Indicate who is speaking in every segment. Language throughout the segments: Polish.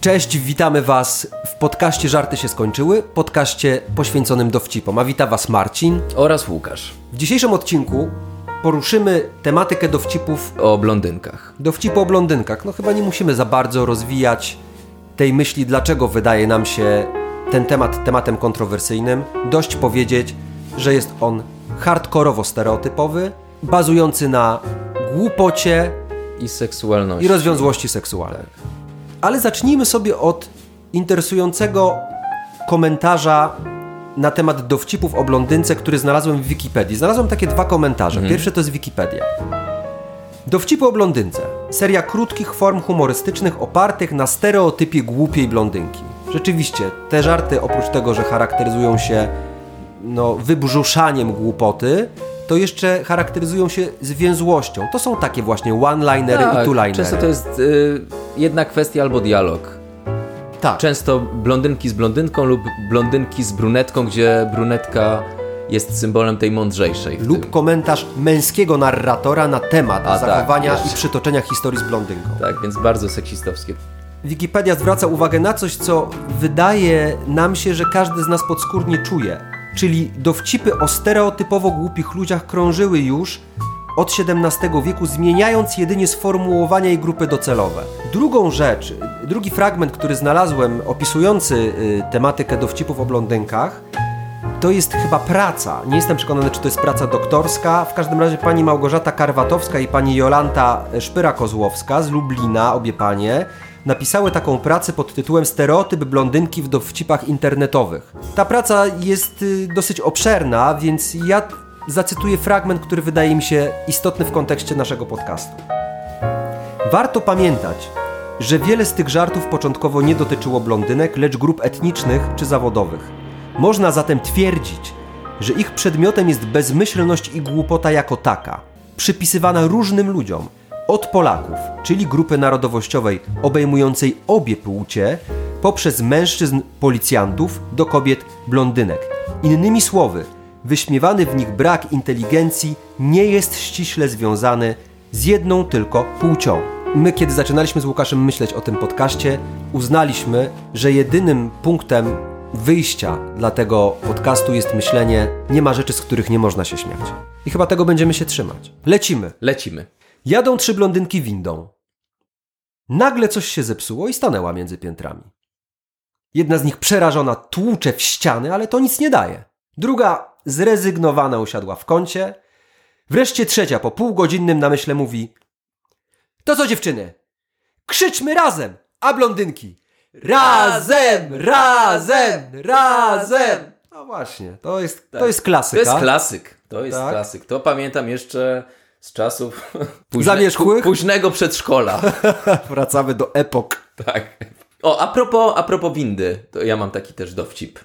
Speaker 1: Cześć, witamy Was w podcaście Żarty się skończyły, podcaście poświęconym dowcipom. A wita Was Marcin
Speaker 2: oraz Łukasz.
Speaker 1: W dzisiejszym odcinku poruszymy tematykę dowcipów
Speaker 2: o blondynkach.
Speaker 1: Dowcipu o blondynkach. No chyba nie musimy za bardzo rozwijać tej myśli, dlaczego wydaje nam się ten temat tematem kontrowersyjnym. Dość powiedzieć, że jest on hardkorowo stereotypowy, bazujący na głupocie
Speaker 2: i seksualności.
Speaker 1: I rozwiązłości seksualnej. Ale zacznijmy sobie od interesującego komentarza na temat dowcipów o blondynce, który znalazłem w Wikipedii. Znalazłem takie dwa komentarze. Mhm. Pierwszy to jest Wikipedia. Dowcipy o blondynce. Seria krótkich form humorystycznych opartych na stereotypie głupiej blondynki. Rzeczywiście, te żarty oprócz tego, że charakteryzują się no, wybrzuszaniem głupoty, to jeszcze charakteryzują się zwięzłością. To są takie właśnie one-linery tak, i two-linery.
Speaker 2: Często to jest y, jedna kwestia albo dialog. Tak. Często blondynki z blondynką lub blondynki z brunetką, gdzie brunetka jest symbolem tej mądrzejszej.
Speaker 1: Lub tym. komentarz męskiego narratora na temat A, tak, zachowania tak, i przytoczenia historii z blondynką.
Speaker 2: Tak, więc bardzo seksistowskie.
Speaker 1: Wikipedia zwraca uwagę na coś, co wydaje nam się, że każdy z nas podskórnie czuje czyli dowcipy o stereotypowo głupich ludziach krążyły już od XVII wieku, zmieniając jedynie sformułowania i grupy docelowe. Drugą rzecz, drugi fragment, który znalazłem opisujący y, tematykę dowcipów o blondynkach, to jest chyba praca. Nie jestem przekonany, czy to jest praca doktorska. W każdym razie pani Małgorzata Karwatowska i pani Jolanta Szpyra-Kozłowska z Lublina, obie panie, napisały taką pracę pod tytułem Stereotyp blondynki w dowcipach internetowych. Ta praca jest y, dosyć obszerna, więc ja zacytuję fragment, który wydaje mi się istotny w kontekście naszego podcastu. Warto pamiętać, że wiele z tych żartów początkowo nie dotyczyło blondynek, lecz grup etnicznych czy zawodowych. Można zatem twierdzić, że ich przedmiotem jest bezmyślność i głupota jako taka, przypisywana różnym ludziom, od Polaków, czyli grupy narodowościowej obejmującej obie płcie, poprzez mężczyzn policjantów do kobiet blondynek. Innymi słowy, wyśmiewany w nich brak inteligencji nie jest ściśle związany z jedną tylko płcią. My, kiedy zaczynaliśmy z Łukaszem myśleć o tym podcaście, uznaliśmy, że jedynym punktem wyjścia dla tego podcastu jest myślenie, nie ma rzeczy, z których nie można się śmiać. I chyba tego będziemy się trzymać. Lecimy.
Speaker 2: Lecimy.
Speaker 1: Jadą trzy blondynki windą. Nagle coś się zepsuło i stanęła między piętrami. Jedna z nich przerażona tłucze w ściany, ale to nic nie daje. Druga zrezygnowana usiadła w kącie. Wreszcie trzecia po półgodzinnym namyśle mówi To co dziewczyny? Krzyczmy razem! A blondynki Razem! Razem! Razem! No właśnie, to jest, tak. to jest klasyka.
Speaker 2: To jest klasyk. To jest tak. klasyk. To pamiętam jeszcze z czasów
Speaker 1: późne, Zamierzchłych?
Speaker 2: późnego przedszkola.
Speaker 1: Wracamy do epok.
Speaker 2: Tak. O, a propos, a propos windy, to ja mam taki też dowcip.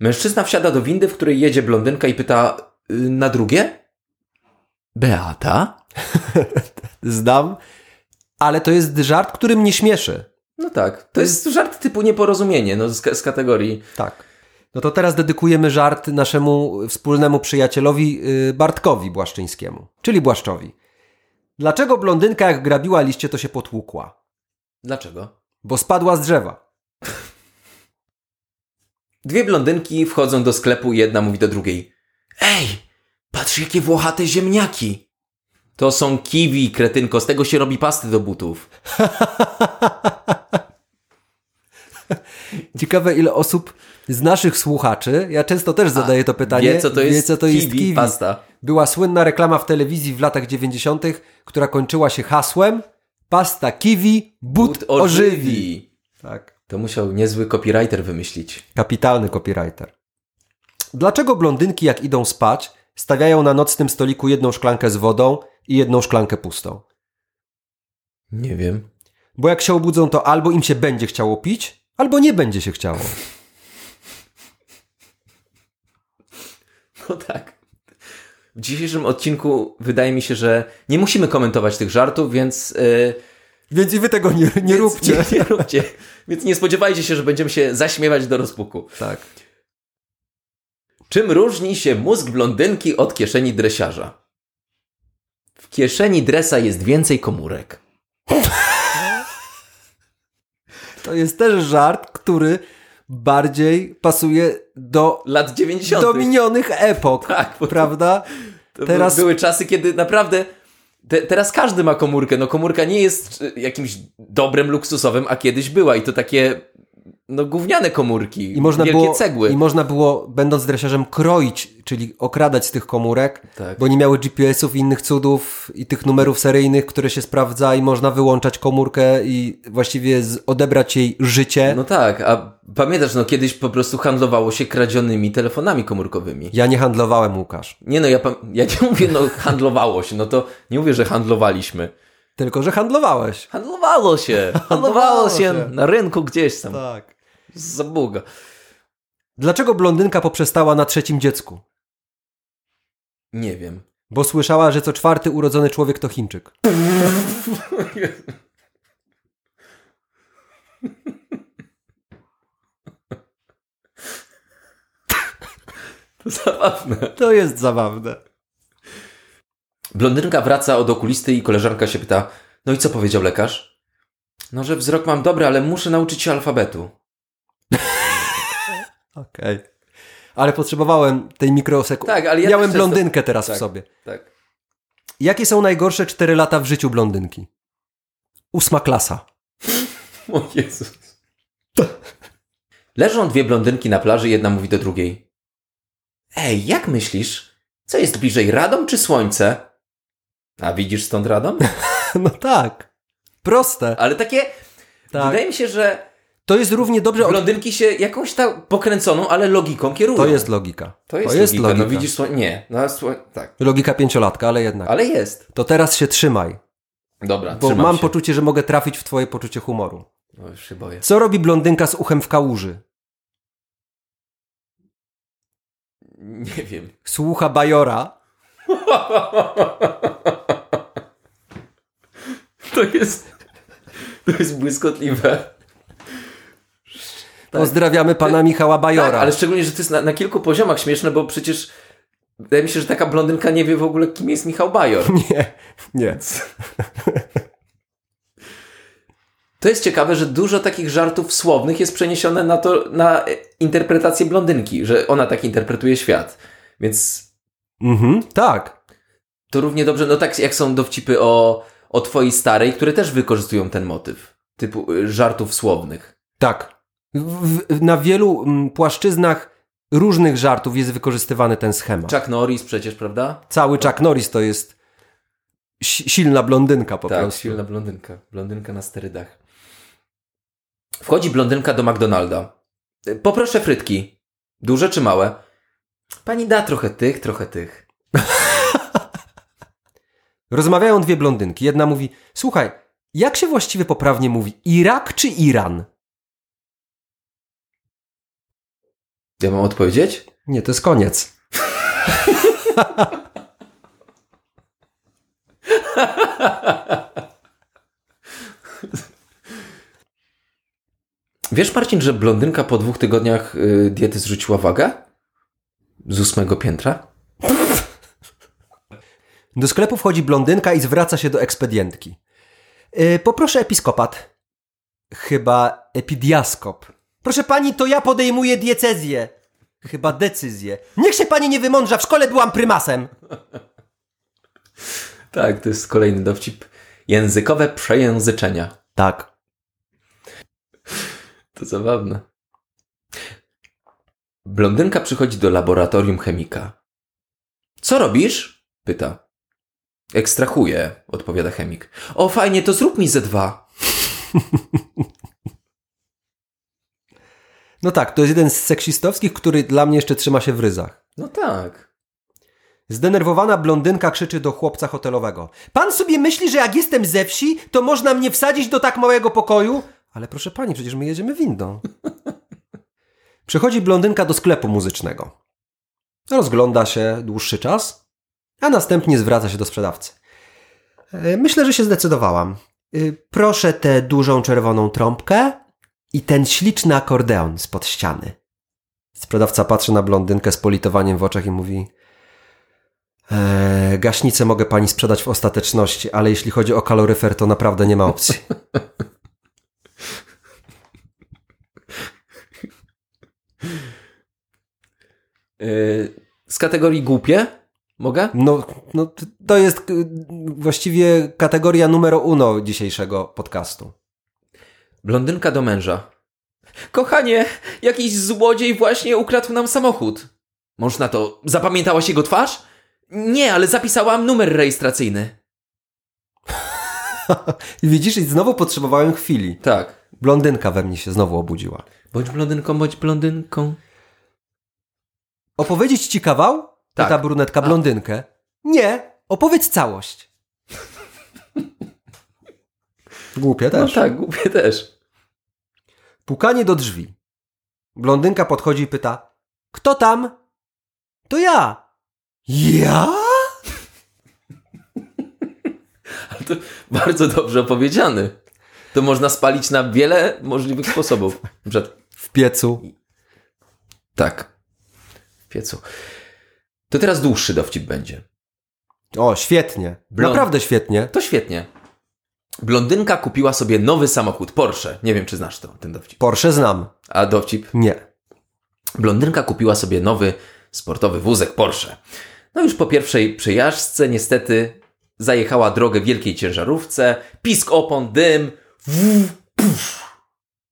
Speaker 2: Mężczyzna wsiada do windy, w której jedzie blondynka i pyta y, na drugie? Beata?
Speaker 1: Zdam, ale to jest żart, który mnie śmieszy.
Speaker 2: No tak, to, to jest, jest żart typu nieporozumienie, no z, z kategorii.
Speaker 1: Tak. No to teraz dedykujemy żart naszemu wspólnemu przyjacielowi y, Bartkowi Błaszczyńskiemu, czyli Błaszczowi. Dlaczego blondynka jak grabiła liście to się potłukła?
Speaker 2: Dlaczego?
Speaker 1: Bo spadła z drzewa.
Speaker 2: Dwie blondynki wchodzą do sklepu i jedna mówi do drugiej. Ej, patrz jakie włochate ziemniaki. To są kiwi, kretynko, z tego się robi pasty do butów.
Speaker 1: Ciekawe ile osób z naszych słuchaczy, ja często też zadaję to pytanie,
Speaker 2: wie co to jest, wie, co to jest kiwi, kiwi. Pasta.
Speaker 1: Była słynna reklama w telewizji w latach 90., która kończyła się hasłem pasta kiwi, but, but ożywi. ożywi.
Speaker 2: Tak. To musiał niezły copywriter wymyślić.
Speaker 1: Kapitalny copywriter. Dlaczego blondynki jak idą spać, stawiają na nocnym stoliku jedną szklankę z wodą i jedną szklankę pustą?
Speaker 2: Nie wiem.
Speaker 1: Bo jak się obudzą, to albo im się będzie chciało pić, albo nie będzie się chciało.
Speaker 2: No tak. W dzisiejszym odcinku wydaje mi się, że nie musimy komentować tych żartów, więc. Yy,
Speaker 1: więc i wy tego nie, nie róbcie.
Speaker 2: Nie, nie róbcie. Więc nie spodziewajcie się, że będziemy się zaśmiewać do rozpuku.
Speaker 1: Tak.
Speaker 2: Czym różni się mózg blondynki od kieszeni dresiarza? W kieszeni dresa jest więcej komórek.
Speaker 1: To jest też żart, który bardziej pasuje do,
Speaker 2: Lat 90.
Speaker 1: do minionych epok,
Speaker 2: Tak, bo to-
Speaker 1: prawda?
Speaker 2: To
Speaker 1: Teraz-
Speaker 2: były czasy, kiedy naprawdę. Te, teraz każdy ma komórkę. No, komórka nie jest y, jakimś dobrem luksusowym, a kiedyś była i to takie. No, gówniane komórki.
Speaker 1: I można,
Speaker 2: wielkie
Speaker 1: było,
Speaker 2: cegły.
Speaker 1: I można było, będąc dresiarzem, kroić, czyli okradać z tych komórek,
Speaker 2: Tak.
Speaker 1: bo nie miały GPS-ów i innych cudów i tych numerów seryjnych, które się sprawdza i można wyłączać komórkę i właściwie odebrać jej życie.
Speaker 2: No tak, a pamiętasz, no kiedyś po prostu handlowało się kradzionymi telefonami komórkowymi.
Speaker 1: Ja nie handlowałem, Łukasz.
Speaker 2: Nie no, ja, ja nie mówię, no handlowało się, no to nie mówię, że handlowaliśmy.
Speaker 1: Tylko, że handlowałeś.
Speaker 2: Handlowało się, handlowało się
Speaker 1: się.
Speaker 2: na rynku gdzieś tam,
Speaker 1: Tak.
Speaker 2: Za Boga.
Speaker 1: Dlaczego blondynka poprzestała na trzecim dziecku?
Speaker 2: Nie wiem.
Speaker 1: Bo słyszała, że co czwarty urodzony człowiek to Chińczyk.
Speaker 2: To zabawne.
Speaker 1: To jest zabawne.
Speaker 2: Blondynka wraca od okulisty i koleżanka się pyta, no i co powiedział lekarz? No, że wzrok mam dobry, ale muszę nauczyć się alfabetu.
Speaker 1: Okej. Ale potrzebowałem tej mikrosekundy.
Speaker 2: Tak, ale ja
Speaker 1: Miałem blondynkę teraz
Speaker 2: Tak.
Speaker 1: w sobie.
Speaker 2: Tak.
Speaker 1: Jakie są najgorsze 4 lata w życiu blondynki? Ósma klasa.
Speaker 2: O Jezus. Leżą dwie blondynki na plaży, jedna mówi do drugiej. Ej, jak myślisz? Co jest bliżej, Radom czy Słońce? A widzisz stąd Radom?
Speaker 1: No tak. Proste.
Speaker 2: Ale takie...
Speaker 1: Tak.
Speaker 2: Wydaje mi się, że
Speaker 1: To jest równie dobrze. Od...
Speaker 2: blondynki się jakąś tam pokręconą, ale logiką kierują.
Speaker 1: To jest logika.
Speaker 2: To jest, logika. No widzisz, sło... nie. No, sło... tak.
Speaker 1: Logika pięciolatka, ale jednak.
Speaker 2: Ale jest.
Speaker 1: To teraz się trzymaj.
Speaker 2: Dobra,
Speaker 1: Bo mam
Speaker 2: się.
Speaker 1: poczucie, że mogę trafić w twoje poczucie humoru.
Speaker 2: No, już się boję.
Speaker 1: Co robi blondynka z uchem w kałuży?
Speaker 2: Nie wiem.
Speaker 1: Słucha bajora.
Speaker 2: To jest... To jest błyskotliwe.
Speaker 1: Pozdrawiamy pana Michała Bajora.
Speaker 2: Tak, ale szczególnie, że to jest na, na kilku poziomach śmieszne, bo przecież wydaje mi się, że taka blondynka nie wie w ogóle, kim jest Michał Bajor.
Speaker 1: Nie, nie.
Speaker 2: To jest ciekawe, że dużo takich żartów słownych jest przeniesione na to, na interpretację blondynki, że ona tak interpretuje świat. Więc
Speaker 1: Mhm, tak.
Speaker 2: to równie dobrze, no tak jak są dowcipy o, o twojej starej, które też wykorzystują ten motyw. Typu y, żartów słownych.
Speaker 1: Tak. W, w, na wielu mm, płaszczyznach różnych żartów jest wykorzystywany ten schemat.
Speaker 2: Chuck Norris przecież, prawda?
Speaker 1: Cały Chuck Norris to jest si- silna blondynka po
Speaker 2: tak,
Speaker 1: prostu.
Speaker 2: silna blondynka. Blondynka na sterydach. Wchodzi blondynka do McDonalda. Y, Poproszę frytki. Duże czy małe? Pani da trochę tych, trochę tych.
Speaker 1: Rozmawiają dwie blondynki. Jedna mówi: Słuchaj, jak się właściwie poprawnie mówi? Irak czy Iran?
Speaker 2: Ja mam odpowiedzieć?
Speaker 1: Nie, to jest koniec.
Speaker 2: Wiesz, Marcin, że blondynka po dwóch tygodniach y, diety zrzuciła wagę? Z ósmego piętra?
Speaker 1: Do sklepu wchodzi blondynka i zwraca się do ekspedientki. Yy, poproszę episkopat. Chyba epidiaskop. Proszę pani, to ja podejmuję diecezję. Chyba decyzję. Niech się pani nie wymądrza, w szkole byłam prymasem.
Speaker 2: Tak, to jest kolejny dowcip. Językowe przejęzyczenia.
Speaker 1: Tak.
Speaker 2: To zabawne. Blondynka przychodzi do laboratorium chemika. Co robisz? pyta. Ekstrahuję, odpowiada chemik. O, fajnie, to zrób mi ze dwa.
Speaker 1: No tak, to jest jeden z seksistowskich, który dla mnie jeszcze trzyma się w ryzach.
Speaker 2: No tak.
Speaker 1: Zdenerwowana blondynka krzyczy do chłopca hotelowego. Pan sobie myśli, że jak jestem ze wsi, to można mnie wsadzić do tak małego pokoju? Ale proszę pani, przecież my jedziemy windą. Przychodzi blondynka do sklepu muzycznego. Rozgląda się dłuższy czas, a następnie zwraca się do sprzedawcy. "E, Myślę, że się zdecydowałam. Y, Proszę tę dużą czerwoną trąbkę i ten śliczny akordeon spod ściany. Sprzedawca patrzy na blondynkę z politowaniem w oczach i mówi: eee, Gaśnicę mogę pani sprzedać w ostateczności, ale jeśli chodzi o kaloryfer, to naprawdę nie ma opcji.
Speaker 2: E, z kategorii głupie? Mogę?
Speaker 1: No, no to jest y, właściwie kategoria numer uno dzisiejszego podcastu.
Speaker 2: Blondynka do męża. Kochanie, jakiś złodziej właśnie ukradł nam samochód. Można to. Zapamiętałaś jego twarz? Nie, ale zapisałam numer rejestracyjny.
Speaker 1: Widzisz, i znowu potrzebowałem chwili.
Speaker 2: Tak.
Speaker 1: Blondynka we mnie się znowu obudziła.
Speaker 2: Bądź blondynką, bądź blondynką.
Speaker 1: Opowiedzieć ci kawał?
Speaker 2: Tak.
Speaker 1: Pyta brunetka blondynkę. Nie, opowiedz całość. Głupie też.
Speaker 2: No tak, głupie też.
Speaker 1: Pukanie do drzwi. Blondynka podchodzi i pyta: Kto tam? To ja. Ja?
Speaker 2: Ale to bardzo dobrze opowiedziany. To można spalić na wiele możliwych sposobów. Przykład
Speaker 1: W piecu.
Speaker 2: Tak. W piecu. To teraz dłuższy dowcip będzie.
Speaker 1: O, świetnie.
Speaker 2: Blond-
Speaker 1: Naprawdę świetnie.
Speaker 2: To świetnie. Blondynka kupiła sobie nowy samochód Porsche. Nie wiem, czy znasz to, ten dowcip.
Speaker 1: Porsche znam.
Speaker 2: A dowcip?
Speaker 1: Nie.
Speaker 2: Blondynka kupiła sobie nowy sportowy wózek Porsche. No już po pierwszej przejażdżce niestety zajechała drogę wielkiej ciężarówce, pisk opon, dym, w, puf.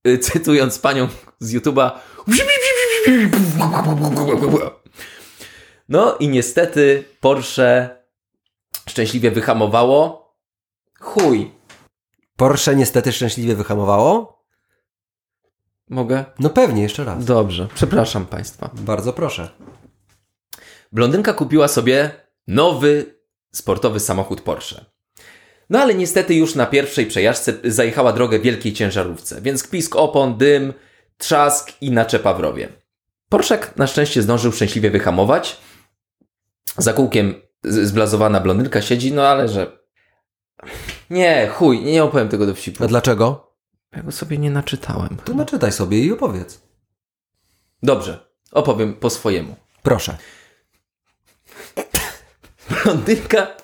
Speaker 2: Y, cytując panią z YouTube'a. No i niestety Porsche szczęśliwie wyhamowało. Chuj.
Speaker 1: Porsche niestety szczęśliwie wyhamowało?
Speaker 2: Mogę?
Speaker 1: No pewnie, jeszcze raz.
Speaker 2: Dobrze, przepraszam Państwa.
Speaker 1: Bardzo proszę.
Speaker 2: Blondynka kupiła sobie nowy sportowy samochód Porsche. No ale niestety już na pierwszej przejażdżce zajechała drogę wielkiej ciężarówce, więc pisk opon, dym, trzask i naczepa w rowie. Porszek na szczęście zdążył szczęśliwie wyhamować. Za kółkiem zblazowana blondynka siedzi, no ale że... Nie, chuj, nie opowiem tego dowcipu.
Speaker 1: A dlaczego?
Speaker 2: Ja go sobie nie naczytałem.
Speaker 1: To naczytaj sobie i opowiedz.
Speaker 2: Dobrze, opowiem po swojemu.
Speaker 1: Proszę.
Speaker 2: Blondynka.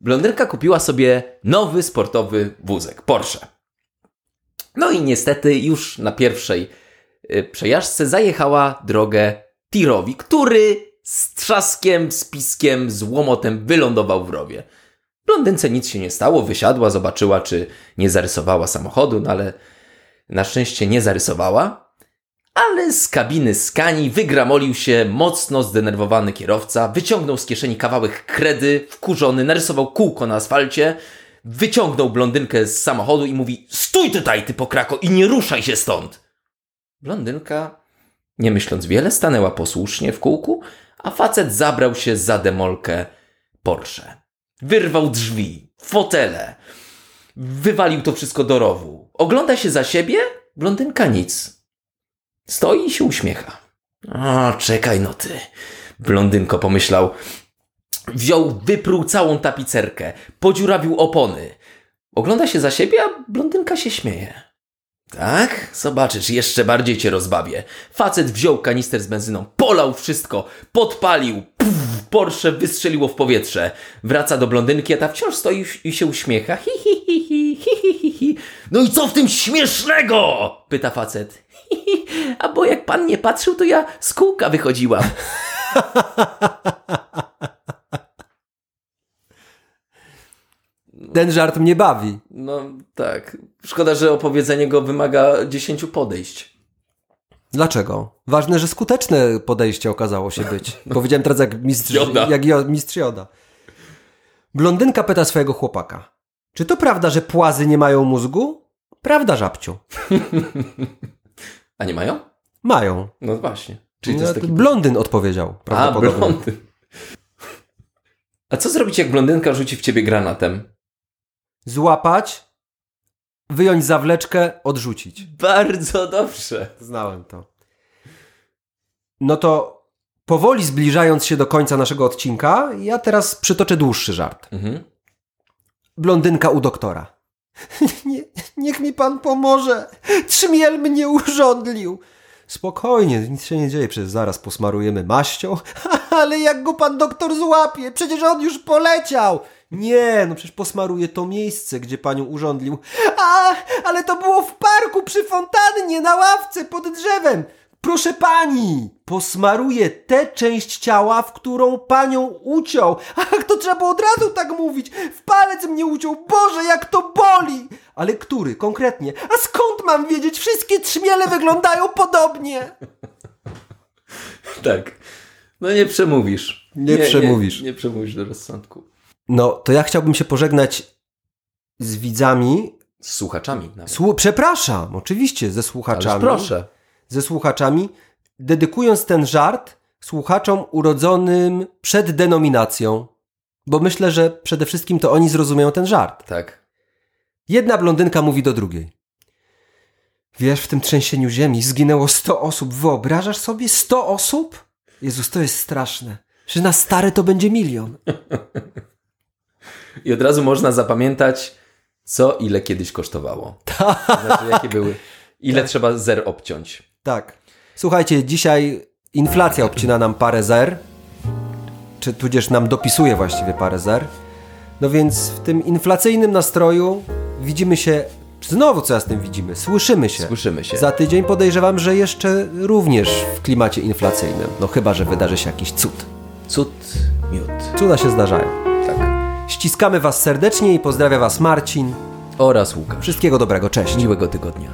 Speaker 2: Blondynka kupiła sobie nowy sportowy wózek Porsche. No i niestety już na pierwszej y, przejażdżce zajechała drogę tirowi, który z trzaskiem, z piskiem, z łomotem wylądował w rowie. Blondynce nic się nie stało, wysiadła, zobaczyła, czy nie zarysowała samochodu, no ale na szczęście nie zarysowała. Ale z kabiny skani wygramolił się mocno zdenerwowany kierowca, wyciągnął z kieszeni kawałek kredy, wkurzony, narysował kółko na asfalcie, wyciągnął blondynkę z samochodu i mówi Stój tutaj, ty pokrako, i nie ruszaj się stąd! Blondynka, nie myśląc wiele, stanęła posłusznie w kółku, a facet zabrał się za demolkę Porsche. Wyrwał drzwi, fotele, wywalił to wszystko do rowu. Ogląda się za siebie, blondynka nic. Stoi i się uśmiecha. O, czekaj no ty. Blondynko pomyślał. Wziął, wypruł całą tapicerkę, podziurawił opony. Ogląda się za siebie, a blondynka się śmieje. Tak? Zobaczysz, jeszcze bardziej cię rozbawię. Facet wziął kanister z benzyną, polał wszystko, podpalił. Puf, Porsche wystrzeliło w powietrze. Wraca do blondynki, a ta wciąż stoi i się uśmiecha. Hi, hi, hi, hi, hi, hi, hi. No i co w tym śmiesznego? Pyta facet. Hi, hi, a bo jak pan nie patrzył, to ja z kółka wychodziłam.
Speaker 1: Ten żart mnie bawi.
Speaker 2: No tak. Szkoda, że opowiedzenie go wymaga dziesięciu podejść.
Speaker 1: Dlaczego? Ważne, że skuteczne podejście okazało się być. Powiedziałem teraz jak mistrz
Speaker 2: Joda.
Speaker 1: Jak jo, mistrz Joda. Blondynka pyta swojego chłopaka. Czy to prawda, że płazy nie mają mózgu? Prawda, żabciu.
Speaker 2: A nie mają?
Speaker 1: Mają.
Speaker 2: No właśnie. Czyli to
Speaker 1: No,
Speaker 2: jest taki...
Speaker 1: Blondyn odpowiedział.
Speaker 2: A, blondyn. A co zrobić, jak blondynka rzuci w ciebie granatem?
Speaker 1: Złapać, wyjąć zawleczkę, odrzucić.
Speaker 2: Bardzo dobrze.
Speaker 1: Znałem to. No to powoli zbliżając się do końca naszego odcinka, ja teraz przytoczę dłuższy żart.
Speaker 2: Mhm.
Speaker 1: Blondynka u doktora. Nie, niech mi pan pomoże. Trzmiel mnie urządlił. Spokojnie, nic się nie dzieje, przecież zaraz posmarujemy maścią. Ale jak go pan doktor złapie? Przecież on już poleciał. Nie, no przecież posmaruje to miejsce, gdzie panią urządlił. A, ale to było w parku przy fontannie, na ławce, pod drzewem. Proszę pani, posmaruję tę część ciała, w którą panią uciął. Ach, to trzeba było od razu tak mówić. W palec mnie uciął. Boże, jak to boli. Ale który, konkretnie? A skąd mam wiedzieć? Wszystkie trzmiele wyglądają podobnie.
Speaker 2: Tak. No nie przemówisz.
Speaker 1: Nie przemówisz.
Speaker 2: Nie, nie przemówisz do rozsądku.
Speaker 1: No, to ja chciałbym się pożegnać z widzami.
Speaker 2: Z słuchaczami.
Speaker 1: Słu- Przepraszam, oczywiście, ze
Speaker 2: Ależ
Speaker 1: słuchaczami.
Speaker 2: proszę.
Speaker 1: Ze słuchaczami, dedykując ten żart słuchaczom urodzonym przed denominacją. Bo myślę, że przede wszystkim to oni zrozumieją ten żart.
Speaker 2: Tak.
Speaker 1: Jedna blondynka mówi do drugiej. Wiesz, w tym trzęsieniu ziemi zginęło 100 osób. Wyobrażasz sobie 100 osób? Jezus, to jest straszne. Że na stare to będzie milion.
Speaker 2: I od razu można zapamiętać, co ile kiedyś kosztowało. Znaczy, jakie były. Ile trzeba zer obciąć.
Speaker 1: Tak. Słuchajcie, dzisiaj inflacja obcina nam parę zer, czy tudzież nam dopisuje właściwie parę zer. No więc w tym inflacyjnym nastroju widzimy się, znowu co ja z tym widzimy, słyszymy się.
Speaker 2: Słyszymy się.
Speaker 1: Za tydzień podejrzewam, że jeszcze również w klimacie inflacyjnym. No chyba, że wydarzy się jakiś cud.
Speaker 2: Cud, miód.
Speaker 1: Cuda się zdarzają. Ściskamy Was serdecznie i pozdrawia Was Marcin.
Speaker 2: Oraz Łukasz.
Speaker 1: Wszystkiego dobrego, cześć.
Speaker 2: Miłego tygodnia.